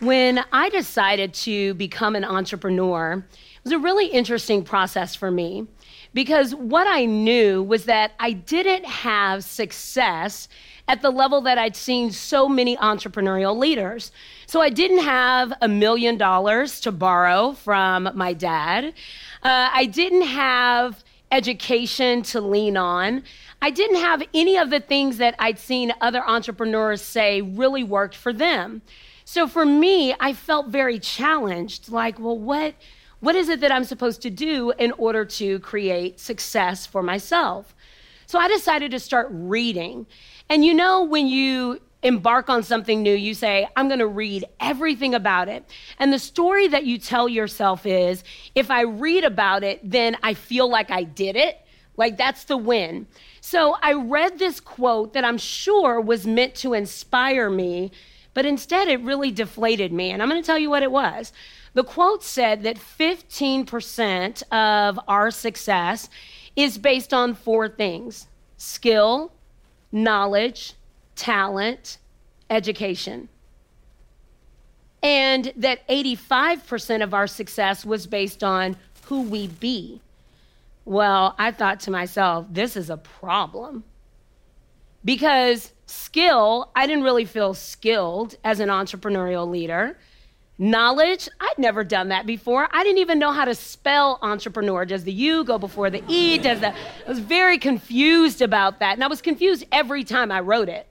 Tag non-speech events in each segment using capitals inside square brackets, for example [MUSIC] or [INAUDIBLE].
When I decided to become an entrepreneur, it was a really interesting process for me because what I knew was that I didn't have success at the level that I'd seen so many entrepreneurial leaders. So I didn't have a million dollars to borrow from my dad. Uh, I didn't have education to lean on. I didn't have any of the things that I'd seen other entrepreneurs say really worked for them. So for me, I felt very challenged like, well, what, what is it that I'm supposed to do in order to create success for myself? So I decided to start reading. And you know, when you embark on something new, you say, I'm going to read everything about it. And the story that you tell yourself is if I read about it, then I feel like I did it. Like that's the win. So I read this quote that I'm sure was meant to inspire me but instead, it really deflated me. And I'm going to tell you what it was. The quote said that 15% of our success is based on four things skill, knowledge, talent, education. And that 85% of our success was based on who we be. Well, I thought to myself, this is a problem. Because skill, I didn't really feel skilled as an entrepreneurial leader. Knowledge, I'd never done that before. I didn't even know how to spell entrepreneur. Does the U go before the E? Does the I was very confused about that. And I was confused every time I wrote it.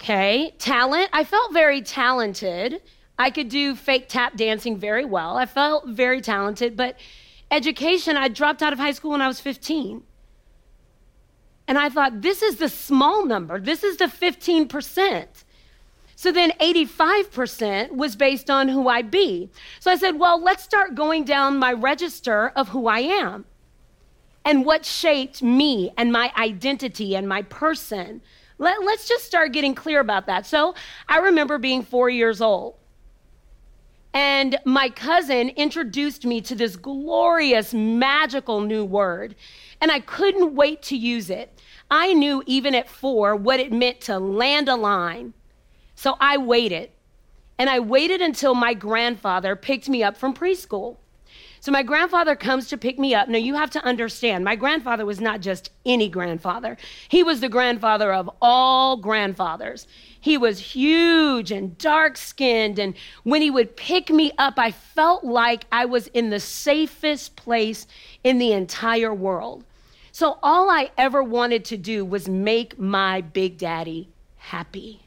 Okay, talent. I felt very talented. I could do fake tap dancing very well. I felt very talented, but education, I dropped out of high school when I was 15. And I thought, this is the small number, this is the 15%. So then 85% was based on who I be. So I said, well, let's start going down my register of who I am and what shaped me and my identity and my person. Let, us just start getting clear about that. So I remember being four years old. And my cousin introduced me to this glorious, magical new word. And I couldn't wait to use it. I knew even at four what it meant to land a line. So I waited. And I waited until my grandfather picked me up from preschool. So my grandfather comes to pick me up. Now you have to understand, my grandfather was not just any grandfather. He was the grandfather of all grandfathers. He was huge and dark skinned. And when he would pick me up, I felt like I was in the safest place in the entire world. So all I ever wanted to do was make my big daddy happy.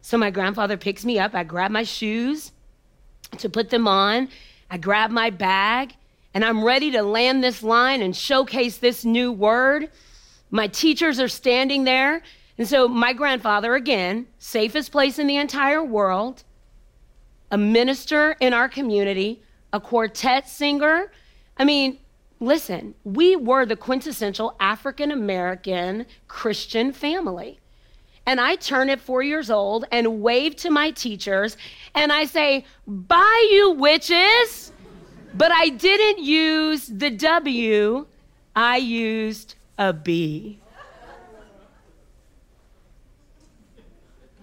So my grandfather picks me up. I grab my shoes to put them on. I grab my bag and I'm ready to land this line and showcase this new word. My teachers are standing there. And so my grandfather, again, safest place in the entire world, a minister in our community, a quartet singer. I mean, Listen, we were the quintessential African American Christian family. And I turn at four years old and wave to my teachers and I say, Bye, you witches. But I didn't use the W, I used a B.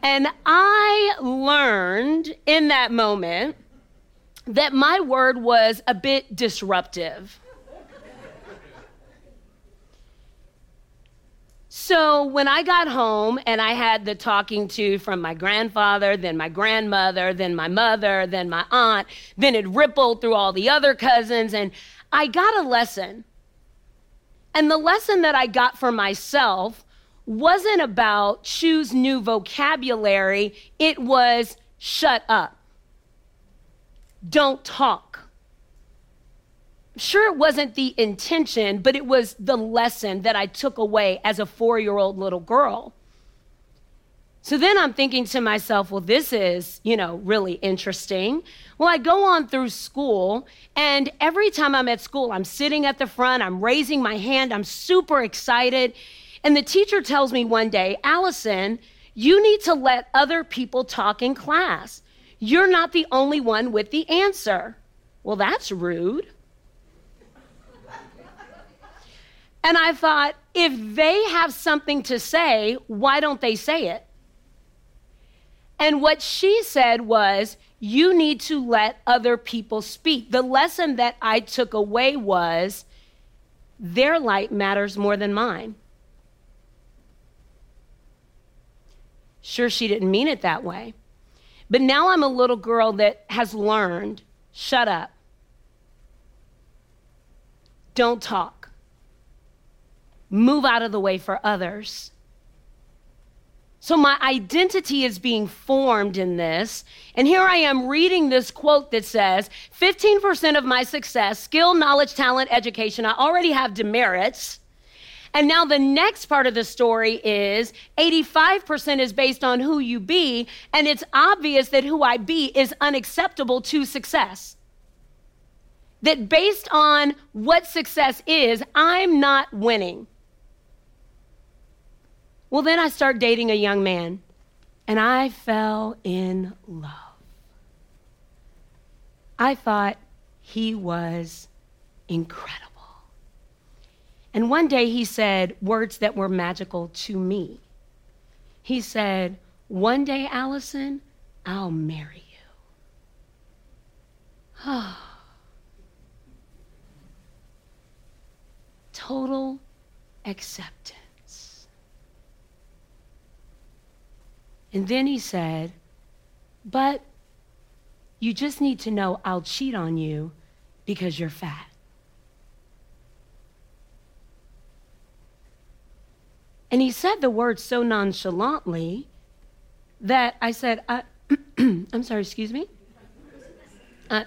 And I learned in that moment that my word was a bit disruptive. So when I got home and I had the talking to from my grandfather, then my grandmother, then my mother, then my aunt, then it rippled through all the other cousins, and I got a lesson. And the lesson that I got for myself wasn't about choose new vocabulary, it was shut up. Don't talk sure it wasn't the intention, but it was the lesson that I took away as a four year old little girl. So then I'm thinking to myself, well, this is, you know, really interesting. Well, I go on through school, and every time I'm at school, I'm sitting at the front, I'm raising my hand, I'm super excited. And the teacher tells me one day, Allyson, you need to let other people talk in class. You're not the only one with the answer. Well, that's rude. And I thought, if they have something to say, why don't they say it? And what she said was, you need to let other people speak. The lesson that I took away was, their light matters more than mine. Sure, she didn't mean it that way. But now I'm a little girl that has learned shut up. Don't talk. Move out of the way for others. So my identity is being formed in this. And here I am reading this quote that says 15% of my success, skill, knowledge, talent, education, I already have demerits. And now the next part of the story is 85% is based on who you be, and it's obvious that who I be is unacceptable to success. That based on what success is, I'm not winning. Well, then I start dating a young man, and I fell in love. I thought he was incredible. And one day he said words that were magical to me. He said, One day, Allyson, I'll marry you. Oh. [SIGHS] Total acceptance. And then he said, But you just need to know I'll cheat on you because you're fat. And he said the words so nonchalantly that I said, uh, [CLEARS THROAT] I'm sorry, excuse me? Uh,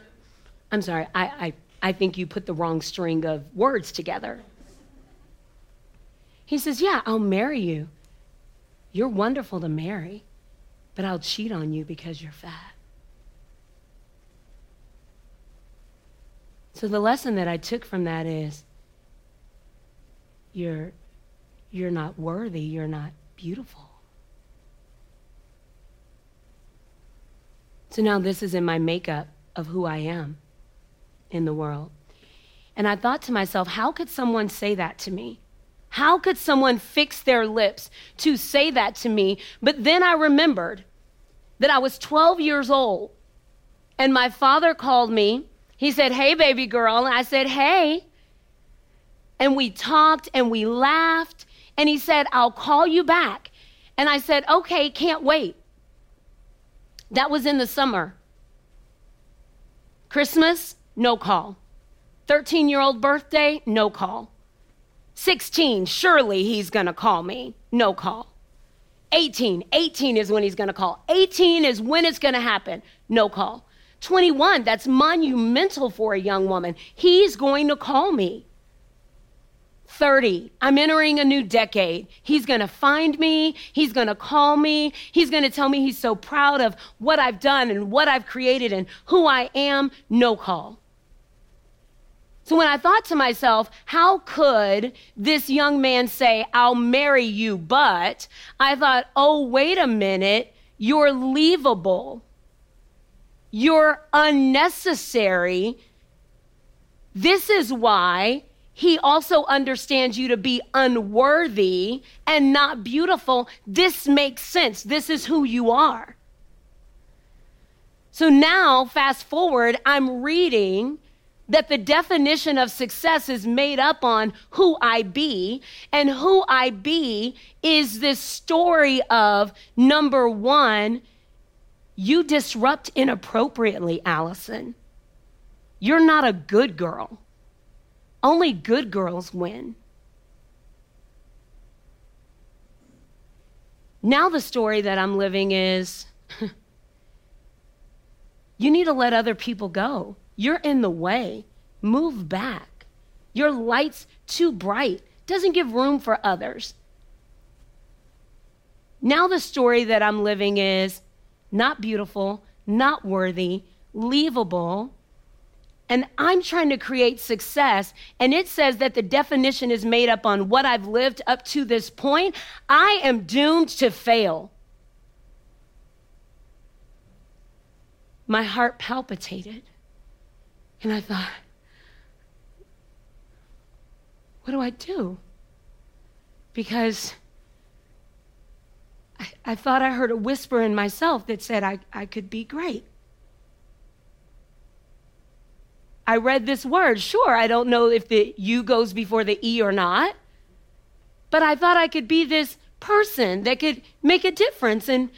I'm sorry, I, I, I think you put the wrong string of words together. He says, Yeah, I'll marry you. You're wonderful to marry, but I'll cheat on you because you're fat. So the lesson that I took from that is you're you're not worthy, you're not beautiful. So now this is in my makeup of who I am in the world. And I thought to myself, how could someone say that to me? How could someone fix their lips to say that to me? But then I remembered that I was 12 years old and my father called me. He said, Hey, baby girl. And I said, Hey. And we talked and we laughed and he said, I'll call you back. And I said, okay, can't wait. That was in the summer. Christmas, no call. 13 year old birthday, no call. 16, surely he's going to call me, no call. 18, 18 is when he's going to call. 18 is when it's going to happen, no call. 21, that's monumental for a young woman. He's going to call me. 30. I'm entering a new decade. He's going to find me. He's going to call me. He's going to tell me he's so proud of what I've done and what I've created and who I am. No call. So when I thought to myself, how could this young man say, I'll marry you, but I thought, oh, wait a minute, you're leavable. You're unnecessary. This is why he also understands you to be unworthy and not beautiful. This makes sense. This is who you are. So now, fast forward, I'm reading that the definition of success is made up on who I be. And who I be is this story of number one, you disrupt inappropriately, Allyson. You're not a good girl. Only good girls win. Now, the story that I'm living is [LAUGHS] you need to let other people go. You're in the way. Move back. Your light's too bright, doesn't give room for others. Now, the story that I'm living is not beautiful, not worthy, leavable, and I'm trying to create success, and it says that the definition is made up on what I've lived up to this point, I am doomed to fail. My heart palpitated, and I thought, what do I do? Because I, I thought I heard a whisper in myself that said I, I could be great. I read this word. Sure, I don't know if the U goes before the E or not, but I thought I could be this person that could make a difference. And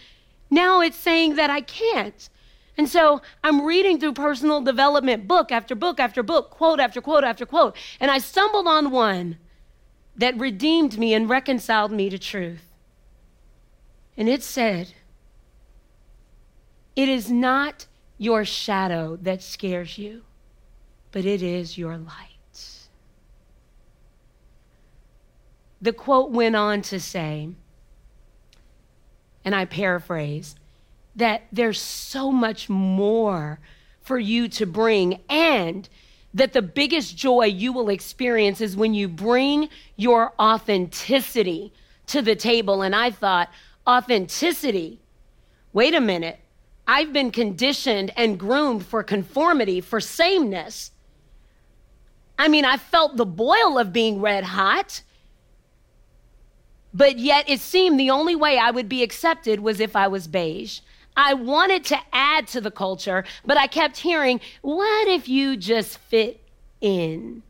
now it's saying that I can't. And so I'm reading through personal development book after book after book, quote after quote after quote, and I stumbled on one that redeemed me and reconciled me to truth. And it said, It is not your shadow that scares you, but it is your light. The quote went on to say, and I paraphrase, that there's so much more for you to bring, and that the biggest joy you will experience is when you bring your authenticity to the table. And I thought, authenticity. Wait a minute. I've been conditioned and groomed for conformity, for sameness. I mean, I felt the boil of being red hot, but yet it seemed the only way I would be accepted was if I was beige. I wanted to add to the culture, but I kept hearing, what if you just fit in?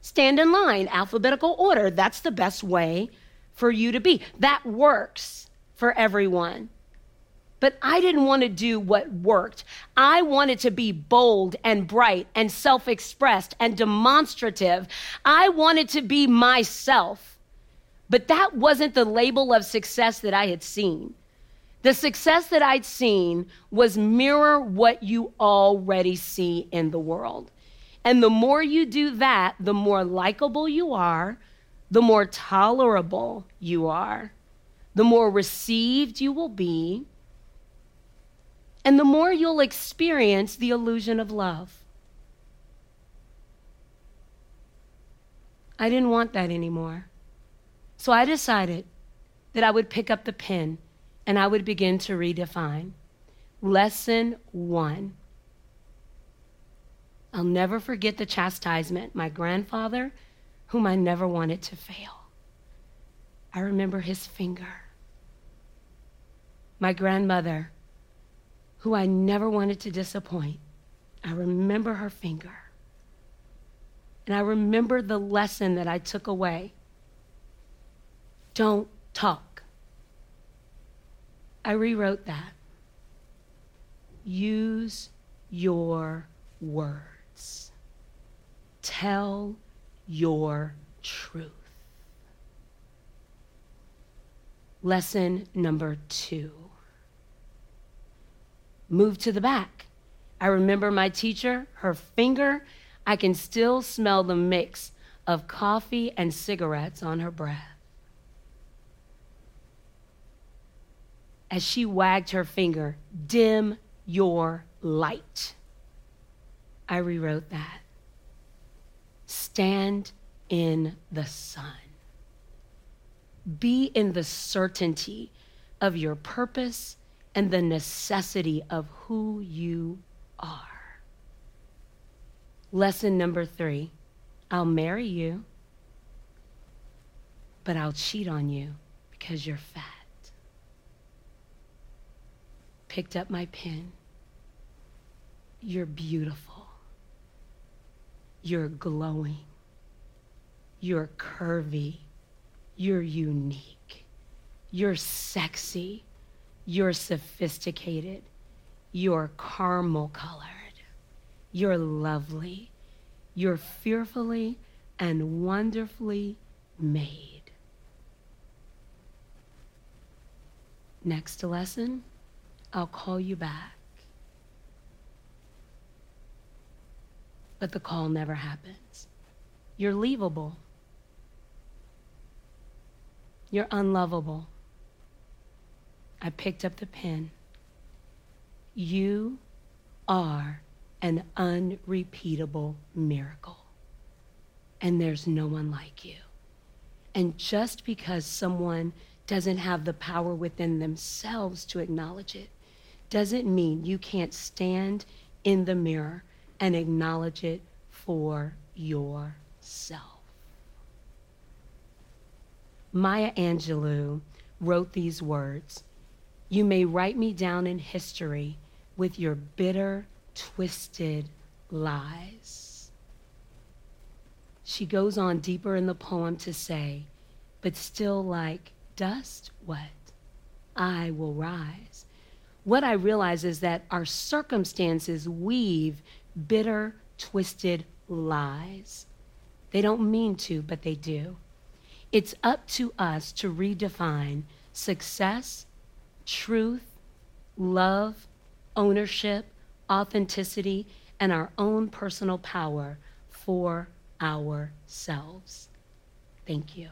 Stand in line, alphabetical order. That's the best way for you to be. That works for everyone. But I didn't want to do what worked. I wanted to be bold and bright and self expressed and demonstrative. I wanted to be myself. But that wasn't the label of success that I had seen. The success that I'd seen was mirror what you already see in the world. And the more you do that, the more likable you are, the more tolerable you are, the more received you will be, and the more you'll experience the illusion of love. I didn't want that anymore. So I decided that I would pick up the pen and I would begin to redefine. Lesson one. I'll never forget the chastisement my grandfather whom I never wanted to fail. I remember his finger. My grandmother, who I never wanted to disappoint, I remember her finger. And I remember the lesson that I took away. Don't talk. I rewrote that. Use your words. Tell your truth. Lesson number two move to the back. I remember my teacher, her finger, I can still smell the mix of coffee and cigarettes on her breath. As she wagged her finger, dim your light. I rewrote that. Stand in the sun. Be in the certainty of your purpose and the necessity of who you are. Lesson number three I'll marry you, but I'll cheat on you because you're fat. Picked up my pen. You're beautiful. You're glowing. You're curvy. You're unique. You're sexy. You're sophisticated. You're caramel colored. You're lovely. You're fearfully and wonderfully made. Next lesson, I'll call you back. but the call never happens. You're leavable. You're unlovable. I picked up the pen. You are an unrepeatable miracle. And there's no one like you. And just because someone doesn't have the power within themselves to acknowledge it, doesn't mean you can't stand in the mirror and acknowledge it for yourself. Maya Angelou wrote these words You may write me down in history with your bitter, twisted lies. She goes on deeper in the poem to say, But still, like dust, what? I will rise. What I realize is that our circumstances weave bitter, twisted lies. They don't mean to, but they do. It's up to us to redefine success, truth, love, ownership, authenticity, and our own personal power for ourselves. Thank you.